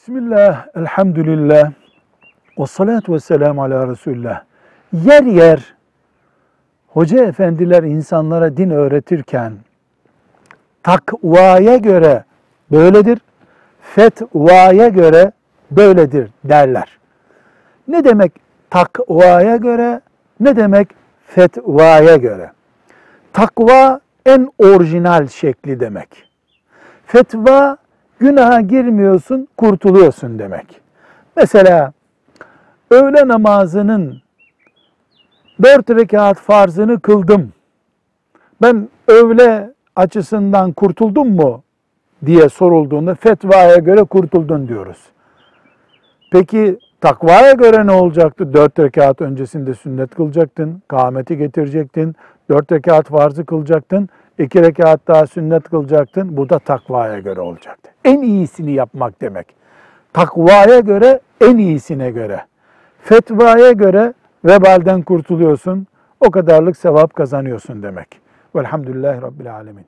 Bismillah, elhamdülillah, ve salatu ve selamu ala Resulullah. Yer yer hoca efendiler insanlara din öğretirken takvaya göre böyledir, fetvaya göre böyledir derler. Ne demek takvaya göre, ne demek fetvaya göre? Takva en orijinal şekli demek. Fetva günaha girmiyorsun, kurtuluyorsun demek. Mesela öğle namazının dört rekat farzını kıldım. Ben öğle açısından kurtuldum mu diye sorulduğunda fetvaya göre kurtuldun diyoruz. Peki takvaya göre ne olacaktı? Dört rekat öncesinde sünnet kılacaktın, kâmeti getirecektin, dört rekat farzı kılacaktın, iki rekat daha sünnet kılacaktın. Bu da takvaya göre olacaktı. En iyisini yapmak demek. Takvaya göre, en iyisine göre. Fetvaya göre vebalden kurtuluyorsun. O kadarlık sevap kazanıyorsun demek. Velhamdülillahi Rabbil Alemin.